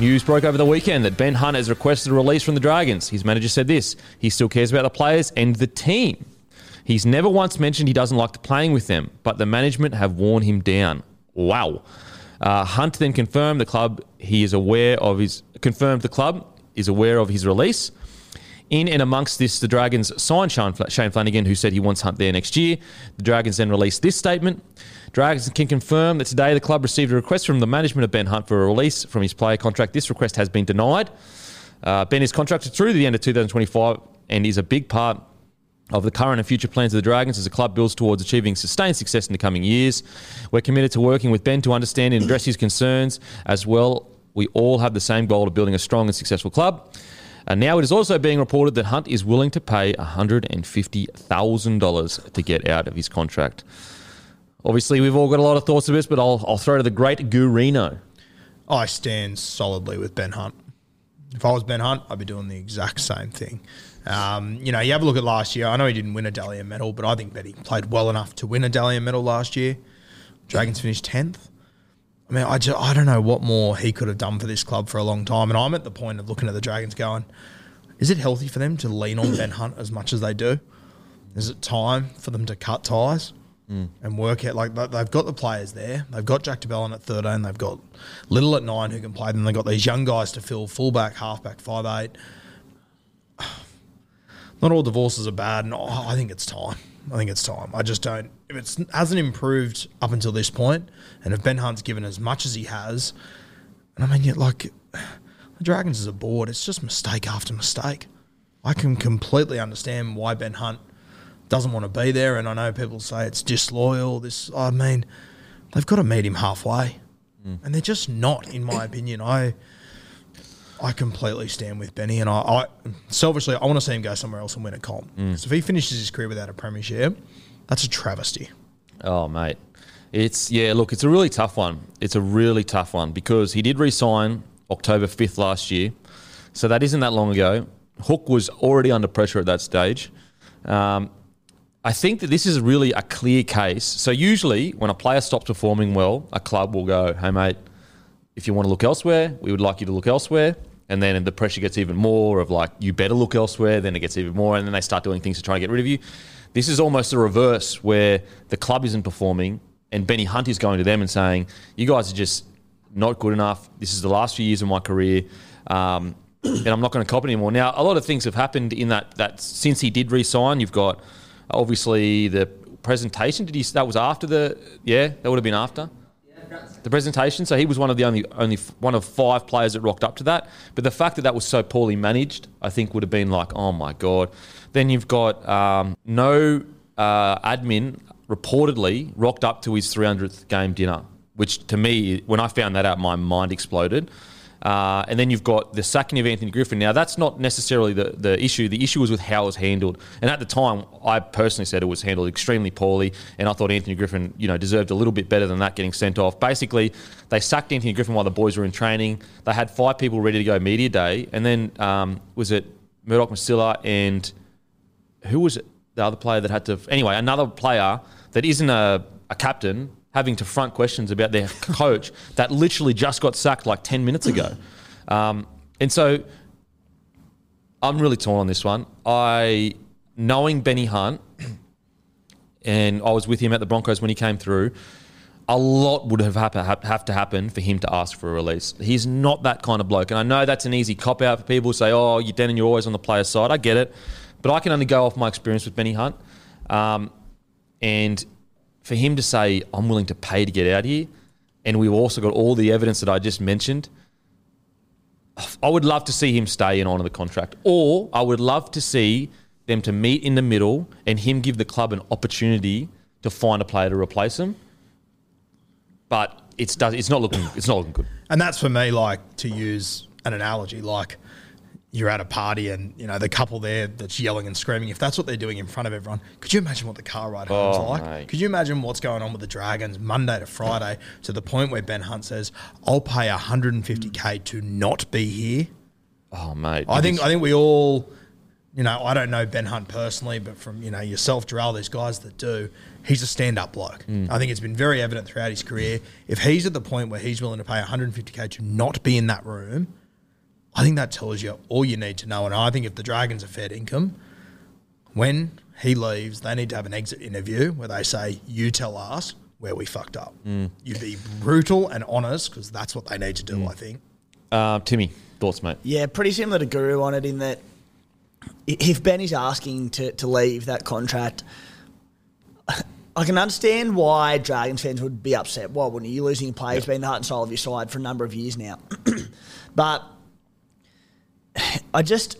News broke over the weekend that Ben Hunt has requested a release from the Dragons. His manager said this he still cares about the players and the team. He's never once mentioned he doesn't like playing with them, but the management have worn him down. Wow. Uh, Hunt then confirmed the club he is aware of his confirmed the club is aware of his release. In and amongst this, the Dragons signed Shane Flanagan, who said he wants Hunt there next year. The Dragons then released this statement. Dragons can confirm that today the club received a request from the management of Ben Hunt for a release from his player contract. This request has been denied. Uh, ben is contracted through the end of 2025 and is a big part of the current and future plans of the Dragons as the club builds towards achieving sustained success in the coming years. We're committed to working with Ben to understand and address his concerns as well. We all have the same goal of building a strong and successful club. And now it is also being reported that Hunt is willing to pay $150,000 to get out of his contract. Obviously, we've all got a lot of thoughts of this, but I'll, I'll throw to the great Gurino. I stand solidly with Ben Hunt. If I was Ben Hunt, I'd be doing the exact same thing. Um, you know, you have a look at last year. I know he didn't win a Dally M medal, but I think Benny played well enough to win a Dally M medal last year. Dragons finished 10th. I mean, I, just, I don't know what more he could have done for this club for a long time. And I'm at the point of looking at the Dragons going, is it healthy for them to lean on Ben Hunt as much as they do? Is it time for them to cut ties hmm. and work out? Like they- they've got the players there. They've got Jack de Belin at 13. They've got Liddle at nine who can play. Then they've got these young guys to fill fullback, halfback, five eight. Not all divorces are bad, and I I think it's time. I think it's time. I just don't. If it hasn't improved up until this point, and if Ben Hunt's given as much as he has, and I mean, yet like the Dragons is a board, it's just mistake after mistake. I can completely understand why Ben Hunt doesn't want to be there, and I know people say it's disloyal. This, I mean, they've got to meet him halfway, hmm. and they're just not, in my opinion. I, I completely stand with Benny, and I, I selfishly, I want to see him go somewhere else and win a comp. Because if he finishes his career without a premiership, that's a travesty. Oh, mate. It's, yeah, look, it's a really tough one. It's a really tough one because he did resign October 5th last year. So that isn't that long ago. Hook was already under pressure at that stage. Um, I think that this is really a clear case. So usually, when a player stops performing well, a club will go, "Hey, mate, if you want to look elsewhere, we would like you to look elsewhere." And then the pressure gets even more of like, "You better look elsewhere." Then it gets even more, and then they start doing things to try and get rid of you. This is almost the reverse, where the club isn't performing, and Benny Hunt is going to them and saying, "You guys are just not good enough. This is the last few years of my career." Um, and I'm not going to cop anymore. Now, a lot of things have happened in that that since he did resign. You've got obviously the presentation. Did he? That was after the. Yeah, that would have been after the presentation. So he was one of the only only one of five players that rocked up to that. But the fact that that was so poorly managed, I think would have been like, oh my god. Then you've got um, no uh, admin reportedly rocked up to his 300th game dinner, which to me, when I found that out, my mind exploded. Uh, and then you've got the sacking of Anthony Griffin. Now, that's not necessarily the, the issue. The issue was with how it was handled. And at the time, I personally said it was handled extremely poorly. And I thought Anthony Griffin, you know, deserved a little bit better than that getting sent off. Basically, they sacked Anthony Griffin while the boys were in training. They had five people ready to go media day. And then um, was it Murdoch Masilla and who was it? The other player that had to. Anyway, another player that isn't a, a captain having to front questions about their coach that literally just got sacked like 10 minutes ago. Um, and so I'm really torn on this one. I, knowing Benny Hunt, and I was with him at the Broncos when he came through, a lot would have hap- have to happen for him to ask for a release. He's not that kind of bloke. And I know that's an easy cop out for people who say, oh, you're Denon, you're always on the player's side. I get it. But I can only go off my experience with Benny Hunt. Um, and for him to say, I'm willing to pay to get out here, and we've also got all the evidence that I just mentioned, I would love to see him stay and honour the contract. Or I would love to see them to meet in the middle and him give the club an opportunity to find a player to replace him. But it's it's not looking it's not looking good. And that's for me, like to use an analogy, like you're at a party and you know the couple there that's yelling and screaming. If that's what they're doing in front of everyone, could you imagine what the car ride home's Oh, like? mate. Could you imagine what's going on with the Dragons Monday to Friday to the point where Ben Hunt says, "I'll pay 150k to not be here." Oh mate. I think I think we all, you know, I don't know Ben Hunt personally, but from you know yourself, Jarrell, these guys that do, he's a stand-up bloke. Hmm. I think it's been very evident throughout his career. If he's at the point where he's willing to pay 150k to not be in that room, I think that tells you all you need to know. And I think if the Dragons are fed income, when he leaves, they need to have an exit interview where they say, "You tell us where we fucked up." You be brutal and honest because that's what they need to do. I think. uh, Timmy, thoughts, mate? Yeah, pretty similar to Guru on it in that if Ben is asking to, to leave that contract, I can understand why Dragons fans would be upset. Why wouldn't you? You're losing a player who's been the heart and soul of your side for a number of years now. but I just.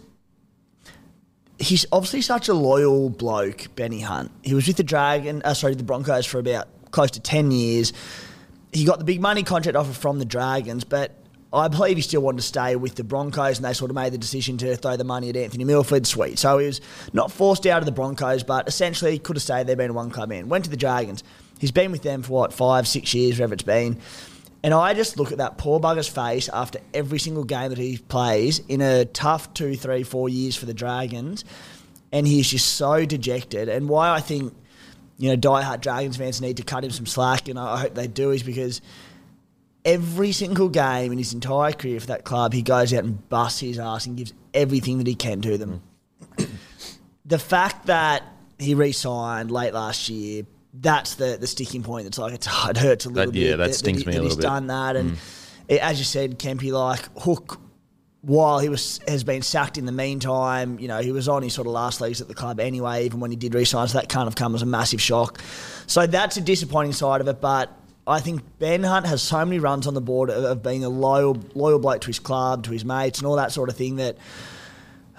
He's obviously such a loyal bloke, Benny Hunt. He was with the Dragon, uh, sorry, the Broncos for about close to 10 years he got the big money contract offer from the Dragons, but I believe he still wanted to stay with the Broncos, and they sort of made the decision to throw the money at Anthony Milford. Sweet. So he was not forced out of the Broncos, but essentially could have stayed there, been one club man. Went to the Dragons. He's been with them for what, five, six years, whatever it's been. And I just look at that poor bugger's face after every single game that he plays in a tough two, three, four years for the Dragons. And he's just so dejected. And why I think you know, diehard Dragons fans need to cut him some slack, and I hope they do, is because every single game in his entire career for that club, he goes out and busts his ass and gives everything that he can to them. Mm. the fact that he re-signed late last year, that's the the sticking point. It's like it's, it hurts a little That- yeah, bit. that stings he- me a that little he's bit. done that, and mm. it, as you said, Kempy, like Hook while he was has been sacked in the meantime, you know, he was on his sort of last legs at the club anyway, even when he did resign, so that kind of have come as a massive shock. So that's a disappointing side of it, but I think Ben Hunt has so many runs on the board of, of being a loyal loyal bloke to his club, to his mates and all that sort of thing that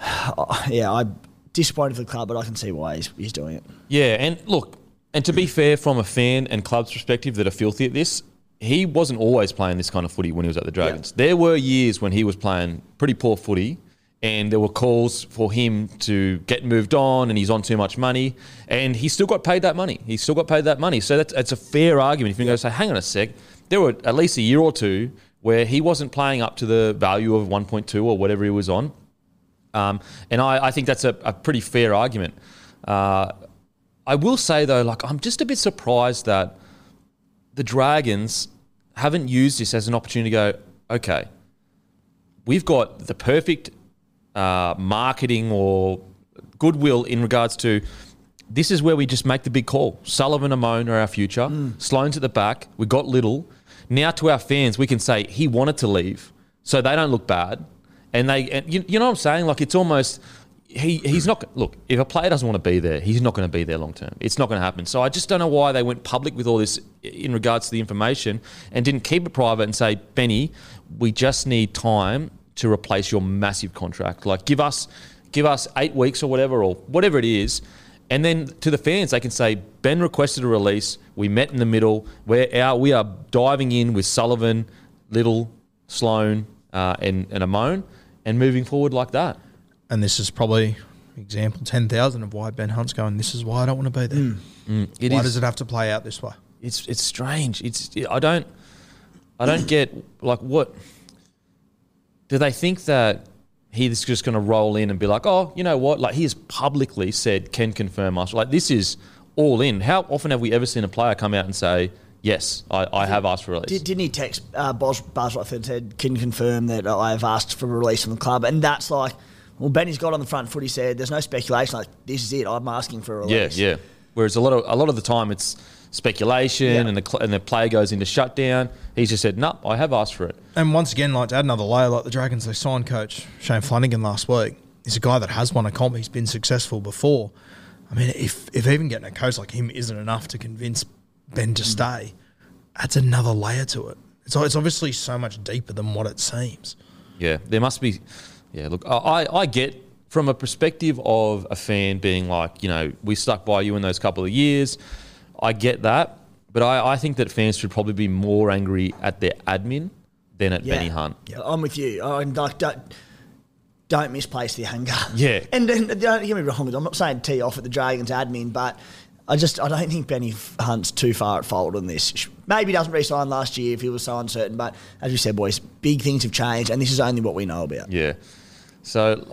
yeah, I'm disappointed for the club, but I can see why he's, he's doing it. Yeah, and look, and to be fair, from a fan and club's perspective that are filthy at this, he wasn't always playing this kind of footy when he was at the Dragons. There were years when he was playing pretty poor footy, and there were calls for him to get moved on, and he's on too much money, and he still got paid that money. He still got paid that money. So that's, that's a fair argument. If you go say, hang on a sec, there were at least a year or two where he wasn't playing up to the value of 1.2 or whatever he was on. Um, and I, I think that's a, a pretty fair argument. Uh, I will say though, like I'm just a bit surprised that the Dragons haven't used this as an opportunity to go, okay, we've got the perfect uh, marketing or goodwill in regards to this is where we just make the big call. Sullivan and Amone are our future. Sloan's at the back. We got Liddle. Now to our fans, we can say he wanted to leave, so they don't look bad. And they, and you, you know what I'm saying? Like it's almost he he's not look. If a player doesn't want to be there, he's not going to be there long term. It's not going to happen. So I just don't know why they went public with all this in regards to the information and didn't keep it private and say, Benny, we just need time to replace your massive contract. Like give us give us eight weeks or whatever or whatever it is. And then to the fans, they can say Ben requested a release. We met in the middle. We're out. We are diving in with Sullivan, Liddle, Sloan, uh, and, and Amone and moving forward like that. And this is probably example ten thousand of why Ben Hunt's going. This is why I don't want to be there. It why is- does it have to play out this way? it's it's strange. It's I don't I don't get like what do they think that he's just going to roll in and be like, oh, you know what? Like he has publicly said, can confirm us. Like this is all in. How often have we ever seen a player come out and say, yes, I, I have asked for release? Did, didn't he text uh, Bos Bosworth and said, "Can confirm that I have asked for a release from the club?" And that's like, well, Benny's got on the front foot. He said, "There's no speculation. Like this is it. I'm asking for a yeah, release." yeah. Whereas a lot of a lot of the time it's speculation Yeah. and the cl- and the player goes into shutdown. He's just said, "Nope, I have asked for it. And once again, like to add another layer, like the Dragons, they signed coach Shane Flanagan last week. He's a guy that has won a comp. He's been successful before. I mean, if if even getting a coach like him isn't enough to convince Ben to mm. stay, adds another layer to it. It's it's obviously so much deeper than what it seems. Yeah, there must be. Yeah, look, I, I get from a perspective of a fan being like, you know, we stuck by you in those couple of years. I get that, but I, I think that fans should probably be more angry at their admin than at Yeah. Benny Hunt. Yeah, I'm with you. I'm like don't, don't misplace the anger. Yeah. and then don't get me wrong. I'm not saying tee off at the Dragons admin, but I just I don't think Benny Hunt's too far at fault on this. Maybe he doesn't resign last year if he was so uncertain, but as we said, boys, big things have changed, and this is only what we know about. Yeah. So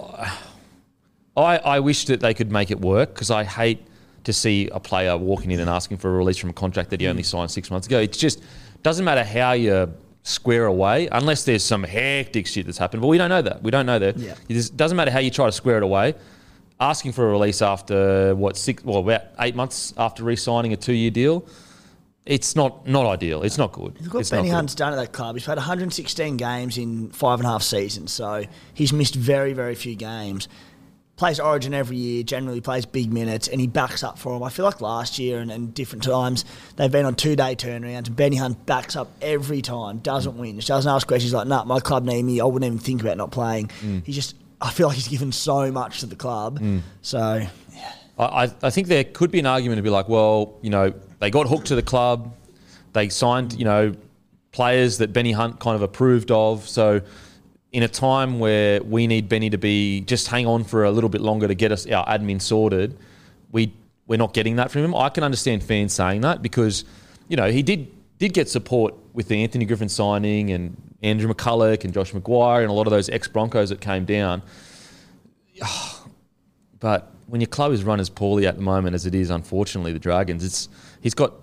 I I wish that they could make it work because I hate to see a player walking in and asking for a release from a contract that he only hmm. signed six months ago. It just doesn't matter how you square away unless there's some hectic shit that's happened. But we don't know that. We don't know that. Yeah. It just doesn't matter how you try to square it away. Asking for a release after what six well about eight months after re-signing a two-year deal, it's not not ideal. It's not good. Look what it's not Benny. Hunt's done at that club. He's played 116 games in five and a half seasons, so he's missed very, very few games. Plays Origin every year, generally plays big minutes, and he backs up for him. I feel like last year and, and different times they've been on two day turnarounds, and Benny Hunt backs up every time, doesn't win, just doesn't ask questions like, nah, my club need me, I wouldn't even think about not playing. Mm. He just, I feel like he's given so much to the club. So, I, I I think there could be an argument to be like, well, you know, they got hooked to the club, they signed, you know, players that Benny Hunt kind of approved of. So, in a time where we need Benny to be just hang on for a little bit longer to get us our admin sorted, we we're not getting that from him. I can understand fans saying that because, you know, he did did get support with the Anthony Griffin signing and Andrew McCullough and Josh McGuire and a lot of those ex Broncos that came down. But when your club is run as poorly at the moment as it is, unfortunately, the Dragons, it's he's got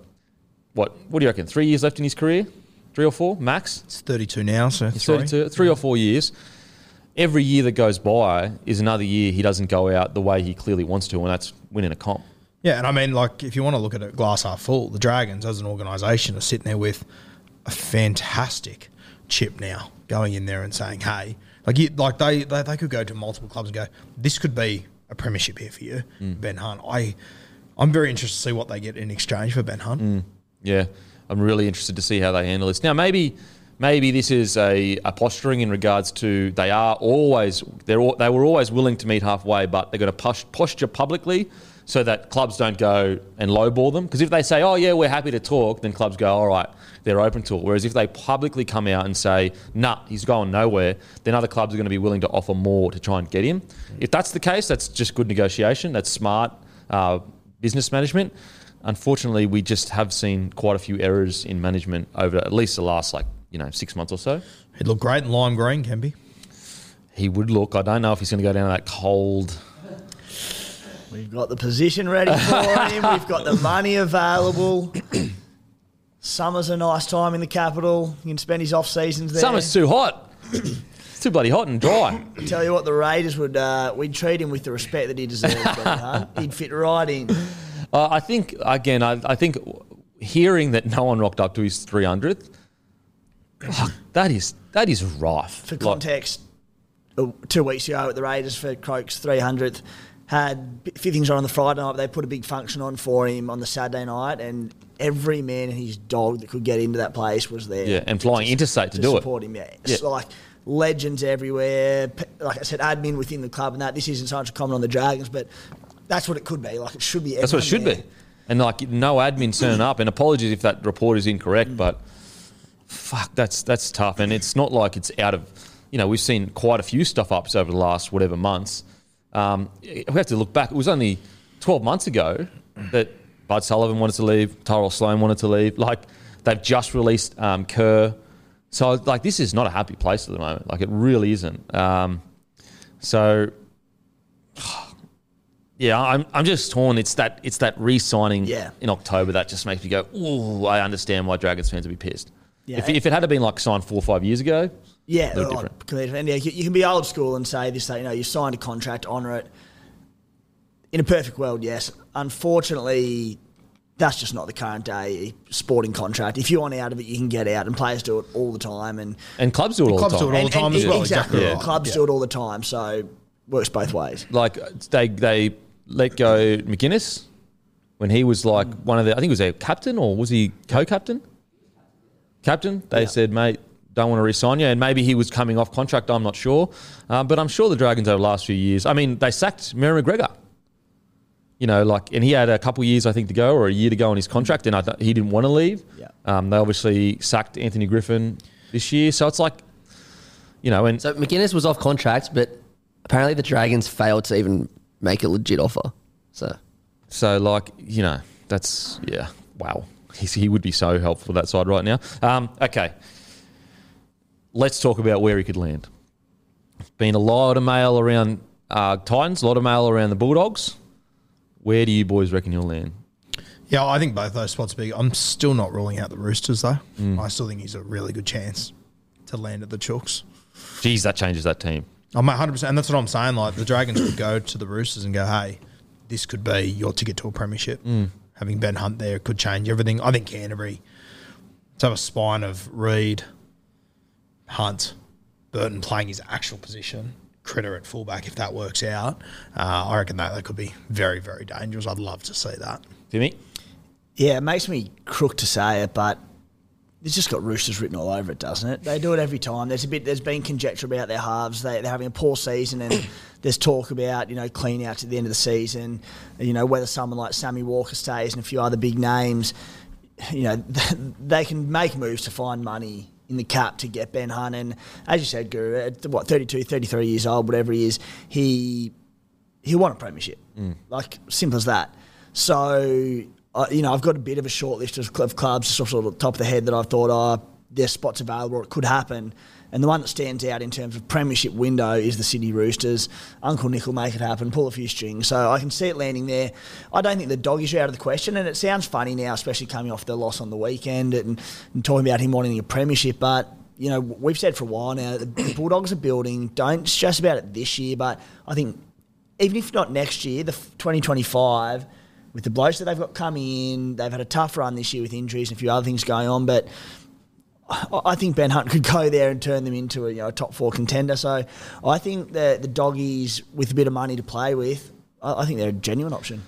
what? What do you reckon? Three years left in his career, three or four max. It's 32 now, so He's three. 32, three or four years. Every year that goes by is another year he doesn't go out the way he clearly wants to, and that's winning a comp. Yeah, and I mean, like, if you want to look at it glass half full, the Dragons as an organisation are sitting there with a fantastic chip now, going in there and saying, "Hey, like, you, like they, they they could go to multiple clubs and go, this could be a premiership here for you, mm. Ben Hunt." I, I'm very interested to see what they get in exchange for Ben Hunt. Yeah, I'm really interested to see how they handle this. Now, maybe maybe this is a, a posturing in regards to they are always they're al- they were always willing to meet halfway, but they're going to posture publicly so that clubs don't go and lowball them. Because if they say, "Oh yeah, we're happy to talk," then clubs go, "All right, they're open to it." Whereas if they publicly come out and say, "Nah, he's going nowhere," then other clubs are going to be willing to offer more to try and get him. If that's the case, that's just good negotiation. That's smart uh, business management. Unfortunately, we just have seen quite a few errors in management over at least the last like you know six months or so. He'd look great in lime green, Kempy. He would look. I don't know if he's going to go down that cold. We've got the position ready for him. We've got the money available. Summer's a nice time in the capital. He can spend his off seasons there. Summer's too hot. too bloody hot and dry. I tell you what, the Raiders would uh, we'd treat him with the respect that he deserves. Hunt. He'd fit right in. Uh, I think again. I, I think hearing that no one rocked up to his 300th, fuck, that is that is rife. For context, uh, two weeks ago at the Raiders for Croker's 300th, had a few things on on the Friday night. But they put a big function on for him on the Saturday night, and every man and his dog that could get into that place was there. Yeah, and flying interstate to to do it. support him. Yeah, it's Yeah. like legends everywhere. Like I said, admin within the club, and that this isn't so much a comment on the Dragons, but that's what it could be. Like it should be. That's what it should everyone be. And like no admin turning up. And apologies if that report is incorrect, but fuck, that's that's tough. And it's not like it's out of you know, we've seen quite a few stuff ups over the last whatever months. Um, we have to look back. It was only 12 months ago that Bud Sullivan wanted to leave, Tyrell Sloan wanted to leave. Like, they've just released um, Kerr. So, like, this is not a happy place at the moment. Like, it really isn't. Um, so, yeah, I'm, I'm just torn. It's that it's that re-signing Yeah. in October that just makes me go, ooh, I understand why Dragons fans would be pissed. Yeah. If, if it had been like signed four or five years ago, Yeah, They're oh, different. And yeah, you, you can be old school and say this, that, you know, you signed a contract, honour it. In a perfect world, yes. Unfortunately, that's just not the current day sporting contract. If you want out of it, you can get out, and players do it all the time. And, and clubs do it all Clubs the do time. it all the time and- as well, Exactly. exactly right. Clubs Yeah. do it all the time, so works both ways. like they they let go McInnes when he was like one of the I think he was their captain or was he co-captain? Captain. They Yeah. said, mate, don't want to resign you, and maybe he was coming off contract. I'm not sure, uh, but I'm sure the Dragons over the last few years. I mean, they sacked Mary McGregor. You know, like, and he had a couple of years, I think, to go or a year to go on his contract, and I th- he didn't want to leave. Yeah. Um, they obviously sacked Anthony Griffin this year, so it's like, you know, and So McInnes was off contract, but apparently the Dragons failed to even make a legit offer. So So, like, you know, that's, yeah, wow. He's, he would be so helpful that side right now. Um, okay. Let's talk about where he could land. Been a lot of mail around uh, Titans, a lot of mail around the Bulldogs. Where do you boys reckon you'll land? Yeah, I think both those spots are big. I'm still not ruling out the Roosters though. Mm. I still think he's a really good chance to land at the Chooks. Geez, that changes that team. I'm 100, percent and that's what I'm saying. Like the Dragons could go to the Roosters and go, "Hey, this could be your ticket to a premiership." Mm. Having Ben Hunt there could change everything. I think Canterbury to have a spine of Reed, Hunt, Burton playing his actual position, Critter at fullback. If that works out, uh, I reckon that that could be very, very dangerous. I'd love to see that. Timmy? Yeah, it makes me crook to say it, but it's just got Roosters written all over it, doesn't it? They do it every time. There's a bit. There's been conjecture about their halves. They, they're having a poor season, and there's talk about you know clean outs at the end of the season. You know whether someone like Sammy Walker stays and a few other big names. You know they can make moves to find money in the cap to get Ben Hunt, and as you said, Guru, at what 32, 33 years old, whatever he is, he he'll want a premiership. Like simple as that. So uh, you know, I've got a bit of a short list of, clubs, just off the top of the head, that I've thought, oh, there's spots available, it could happen. And the one that stands out in terms of premiership window is the Sydney Roosters. Uncle Nick will make it happen, pull a few strings. So I can see it landing there. I don't think the doggies are out of the question, and it sounds funny now, especially coming off the loss on the weekend and, and talking about him wanting a premiership. But you know, we've said for a while now, the, the Bulldogs are building. Don't stress about it this year, but I think even if not next year, the 2025, with the blokes that they've got coming in, they've had a tough run this year with injuries and a few other things going on, but I think Ben Hunt could go there and turn them into a, you know, a top four contender. So I think the the doggies with a bit of money to play with, I, I think they're a genuine option.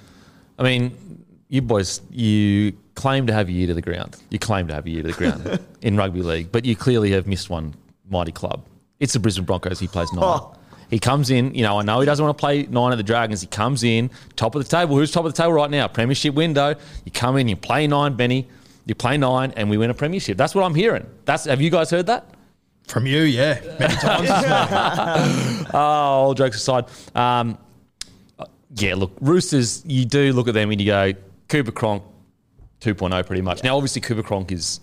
I mean, you boys, you claim to have a year to the ground. You claim to have a year to the ground in rugby league, but you clearly have missed one mighty club. It's the Brisbane Broncos. He plays nine. Oh. He comes in, you know, I know he doesn't want to play nine at the Dragons. He comes in, top of the table. Who's top of the table right now? Premiership window. You come in, you play nine, Benny. You play nine, and we win a premiership. That's what I'm hearing. That's have you guys heard that? From you, yeah, many times. this morning. Oh, all jokes aside. Um, yeah, look, Roosters, you do look at them and you go, Cooper Cronk 2.0 pretty much. Now, obviously, Cooper Cronk is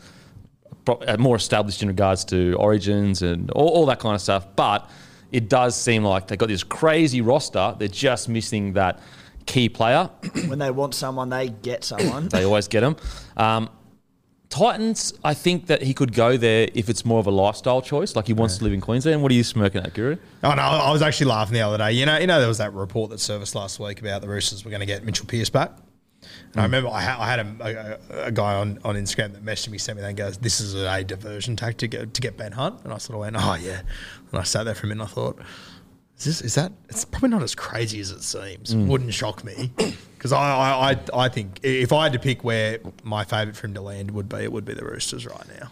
uh, more established in regards to origins and all, all that kind of stuff, but it does seem like they've got this crazy roster. They're just missing that key player. when they want someone, they get someone. They always get them. Um, Titans, I think that he could go there if it's more of a lifestyle choice, like he wants to live in Queensland. What are you smirking at, Guru? Oh no, I was actually laughing the other day. You know, you know, there was that report that surfaced last week about the Roosters were going to get Mitchell Pearce back. And I hmm. remember I, ha- I had a, a, a guy on, on Instagram that messaged me, sent me that and goes, "This is a diversion tactic to get Ben Hunt." And I sort of went, "Oh yeah." And I sat there for a minute. and I thought, "Is this is that? It's probably not as crazy as it seems. Hmm. Wouldn't shock me because I, I I I think if I had to pick where my favourite for him to land would be, it would be the Roosters right now.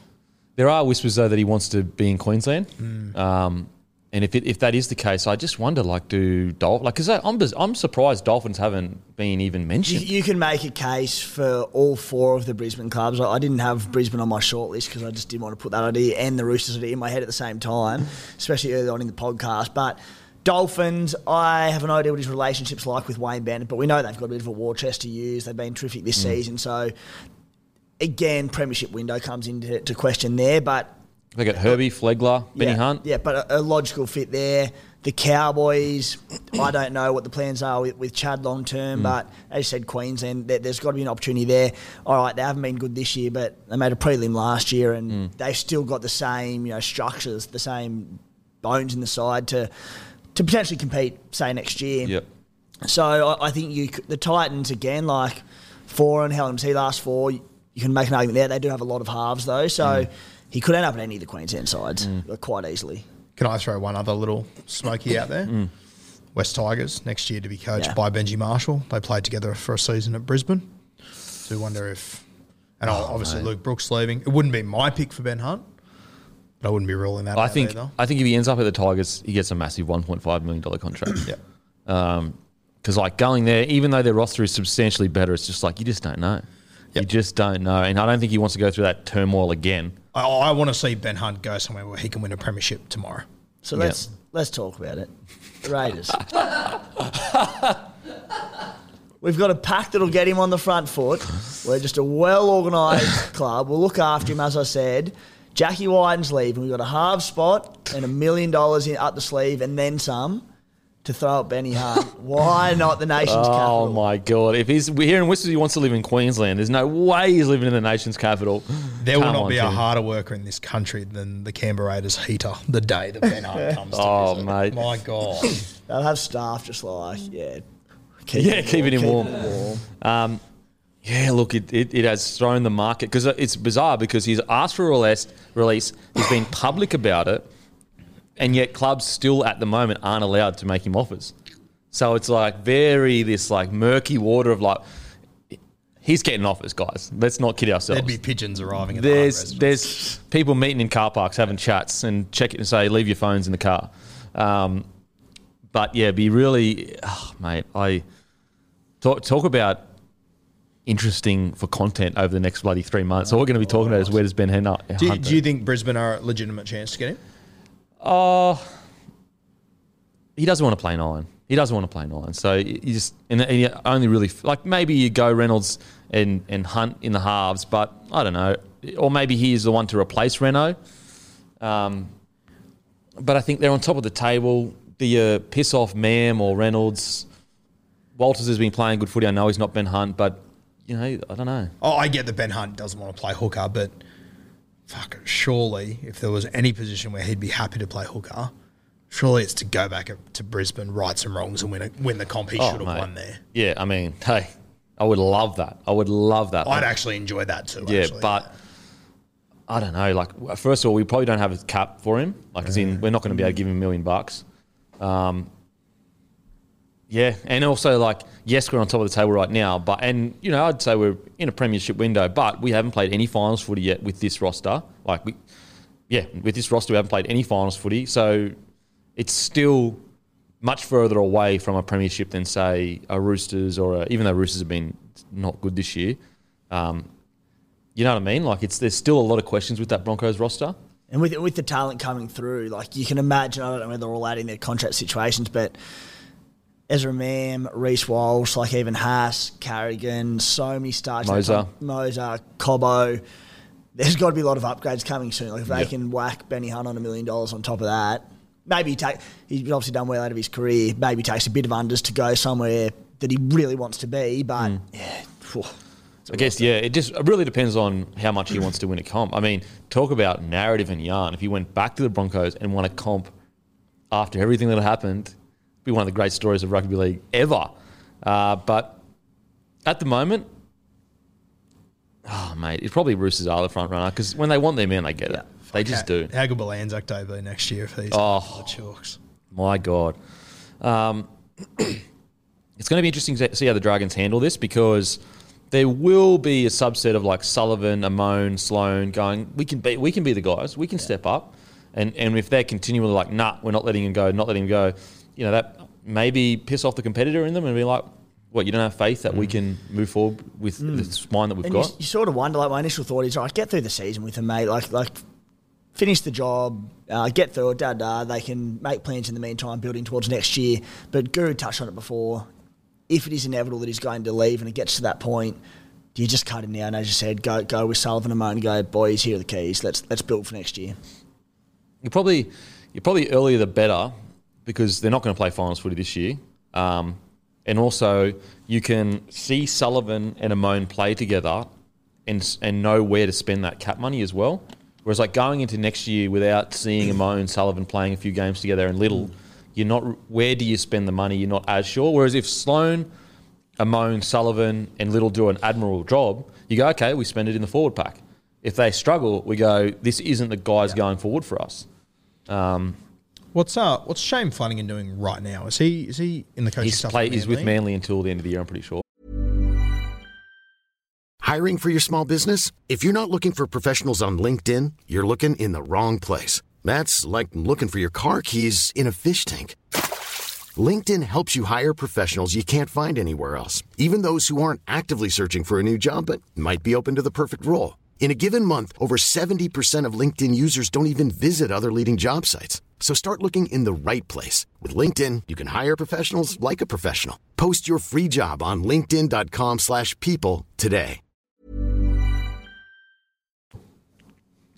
There are whispers though that he wants to be in Queensland. Um, and if it, if that is the case, I just wonder, like, do Dolphins like because I'm I'm surprised Dolphins haven't been even You, mentioned. you can make a case for all four of the Brisbane clubs. I, I didn't have Brisbane on my shortlist because I just didn't want to put that idea and the Roosters idea in my head at the same time, especially early on in the podcast. But Dolphins, I have an idea what his relationship's like with Wayne Bennett, but we know they've got a bit of a war chest to use. They've been terrific this season, so again, premiership window comes into to question there, but They got Herbie, Flegler, Benny yeah, Hunt. Yeah, but a, a logical fit there. The Cowboys, I don't know what the plans are with, with Chad long term, Hmm. but as you said, Queensland, there, there's got to be an opportunity there. All right, they haven't been good this year, but they made a prelim last year, and Hmm. they've still got the same, you know, structures, the same bones in the side to to potentially compete, say next year. Yep. So I, I think you the Titans again, like four and LMC last four, you can make an argument there. They do have a lot of halves though, so he could end up at any of the Queensland sides uh, quite easily. Can I throw one other little smoky out there? Mm. West Tigers next year to be coached Yeah. by Benji Marshall. They played together for a season at Brisbane. So wonder if, and Oh, obviously Luke Brooks leaving. It wouldn't be my pick for Ben Hunt, but I wouldn't be ruling that I out think either. I think if he ends up at the Tigers, he gets a massive 1.5 million dollar contract. Yeah. Um, because like going there, even though their roster is substantially better, it's just like you just don't know. You just don't know, and I don't think he wants to go through that turmoil again. I, I want to see Ben Hunt go somewhere where he can win a premiership tomorrow. So Yeah. let's let's talk about it. The Raiders. We've got a pack that'll get him on the front foot. We're just a well organised club. We'll look after him, as I said. Jackie Wighton's leaving. We've got a half spot and a million dollars in up the sleeve and then some to throw at Benny Hunt. Why not the nation's Oh capital? Oh my god! If he's we're here in Whistler, he wants to live in Queensland. There's no way he's living in the nation's capital. There will not on, be a harder worker in this country than the Canberra Raiders heater the day that Ben Hunt comes to Oh, visit. mate. My God. They'll have staff just like, yeah. Keep Yeah, keeping him warm. warm. Um, yeah, look, it, it, it has thrown the market because it's bizarre because he's asked for a release, release, he's been public about it, and yet clubs still at the moment aren't allowed to make him offers. So it's like very this like murky water of like he's getting offers, guys. Let's not kid ourselves. There'd be pigeons arriving at there's Hunt there's people meeting in car parks having chats and check it and say leave your phones in the car. Um, but yeah, be really, oh, mate. I talk talk about interesting for content over the next bloody three months. All we're going to be talking about is where does Ben Hunt? Do you, do you think Brisbane are a legitimate chance to get him? Oh he doesn't want to play nine. He doesn't want to play nine. So you just and, and you only really like maybe you go Reynolds and and Hunt in the halves, but I don't know. Or maybe he is the one to replace Renault. Um, but I think they're on top of the table. Do you piss off Mam or Reynolds? Walters has been playing good footy. I know he's not Ben Hunt, but you know I don't know. Oh, I get that Ben Hunt doesn't want to play hooker, but fuck, surely if there was any position where he'd be happy to play hooker, surely it's to go back to Brisbane, right some wrongs, and win a, win the comp he Oh, should have mate. won there. Yeah, I mean, hey, I would love that. I would love that. I'd actually enjoy that too. Yeah, actually. but I don't know. Like, first of all, we probably don't have a cap for him. Like, as in, we're not going to be able to give him a million bucks. Um, yeah, and also like, yes, we're on top of the table right now, but and you know, I'd say we're in a premiership window, but we haven't played any finals footy yet with this roster. Like, we, yeah, with this roster, we haven't played any finals footy, so it's still much further away from a premiership than say a Roosters or a, even though Roosters have been not good this year. Um, you know what I mean? Like it's there's still a lot of questions with that Broncos roster. And with with the talent coming through, like you can imagine, I don't know where they're all at in their contract situations, but Ezra Mam, Reece Walsh, like even Haas, Carrigan, so many stars. Moser. Moser, Cobbo. There's got to be a lot of upgrades coming soon. Like if they Yep. can whack Benny Hunt on a million dollars on top of that, maybe he take. He's obviously done well out of his career. Maybe takes a bit of unders to go somewhere that he really wants to be. But Hmm. yeah, phew, I guess yeah, it just it really depends on how much he wants to win a comp. I mean, talk about narrative and yarn. If he went back to the Broncos and won a comp after everything that happened, be one of the great stories of rugby league ever. Uh, but at the moment, oh mate, it's probably Roosters are the front runner because when they want their man, they get it. They just do. How good will Anzac Day be next year for these Oh. Chooks? My God. Um, it's going to be interesting to see how the Dragons handle this because there will be a subset of like Sullivan, Amone, Sloan going, we can be, we can be the guys, we can step up. And and if they're continually like, nah, we're not letting him go, not letting him go, you know, that maybe piss off the competitor in them and be like, what, you don't have faith that we can move forward with the spine that we've And got? you sort of wonder, like, my initial thought is, right, get through the season with them, mate. Like, like finish the job, uh, get through it, da da. They can make plans in the meantime, building towards next year. But Guru touched on it before. If it is inevitable that he's going to leave and it gets to that point, do you just cut him now? And as you said, go go with Sullivan and Moan and go, boys, here are the keys. Let's let's build for next year. You're probably you're probably earlier the better because they're not going to play finals footy this year. Um, and also, you can see Sullivan and Amone play together and and know where to spend that cap money as well. Whereas, like going into next year without seeing Amone Sullivan playing a few games together and Liddle, you're not. Where do you spend the money? You're not as sure. Whereas if Sloan, Amone, Sullivan, and Liddle do an admirable job, you go, okay, we spend it in the forward pack. If they struggle, we go, this isn't the guys going forward for us. Um, What's uh what's Shane Flanagan doing right now? Is he is he in the coaching he's staff? play, at he's with Manly? Manly until the end of the year, I'm pretty sure. Hiring for your small business? If you're not looking for professionals on LinkedIn, you're looking in the wrong place. That's like looking for your car keys in a fish tank. LinkedIn helps you hire professionals you can't find anywhere else, even those who aren't actively searching for a new job but might be open to the perfect role. In a given month, over 70% of LinkedIn users don't even visit other leading job sites. So start looking in the right place. With LinkedIn, you can hire professionals like a professional. Post your free job on linkedin.com/people slash people today.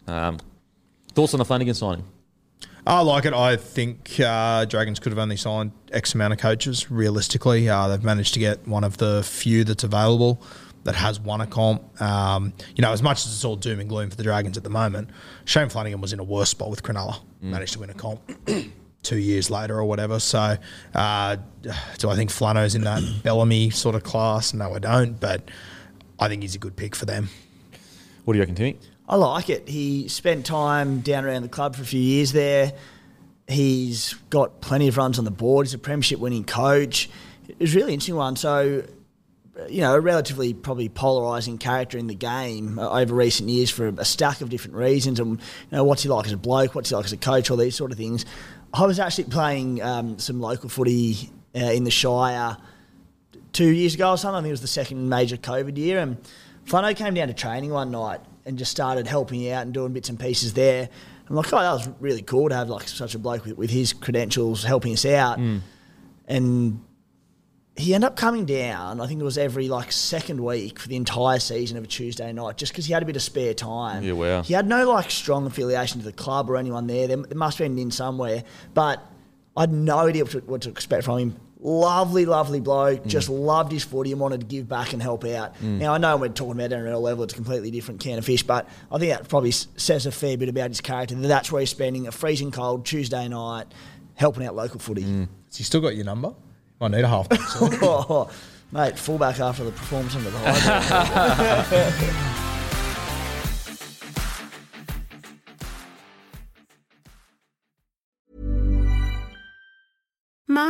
Um, thoughts on the Flanagan signing? I like it. I think uh, Dragons could have only signed X amount of coaches. Realistically, uh, they've managed to get one of the few that's available that has won a comp. Um, you know, as much as it's all doom and gloom for the Dragons at the moment, Shane Flanagan was in a worse spot with Cronulla. Managed to win a comp two years later or whatever. So, uh, do I think Flano's in that Bellamy sort of class? No, I don't. But I think he's a good pick for them. What do you reckon, Timmy? I like it. He spent time down around the club for a few years there. He's got plenty of runs on the board. He's a premiership winning coach. It was a really interesting one. So, you know, a relatively probably polarising character in the game uh, over recent years for a stack of different reasons. And, you know, what's he like as a bloke? What's he like as a coach? All these sort of things. I was actually playing um, some local footy uh, in the Shire two years ago or something. I think it was the second major COVID year. And Flano came down to training one night and just started helping out and doing bits and pieces there. I'm like, oh, that was really cool to have like such a bloke with, with his credentials helping us out. And he ended up coming down. I think it was every like second week for the entire season of a Tuesday night, just because he had a bit of spare time. Yeah, wow. He had no like strong affiliation to the club or anyone there. There, there must have been in somewhere, but I had no idea what to, what to expect from him. Lovely, lovely bloke. Mm. Just loved his footy and wanted to give back and help out. Mm. Now I know we're talking about an NRL level; it's a completely different can of fish, but I think that probably says a fair bit about his character. That that's where he's spending a freezing cold Tuesday night, helping out local footy. Mm. Has he still got your number? I need a half. Mate, fullback after the performance under the high.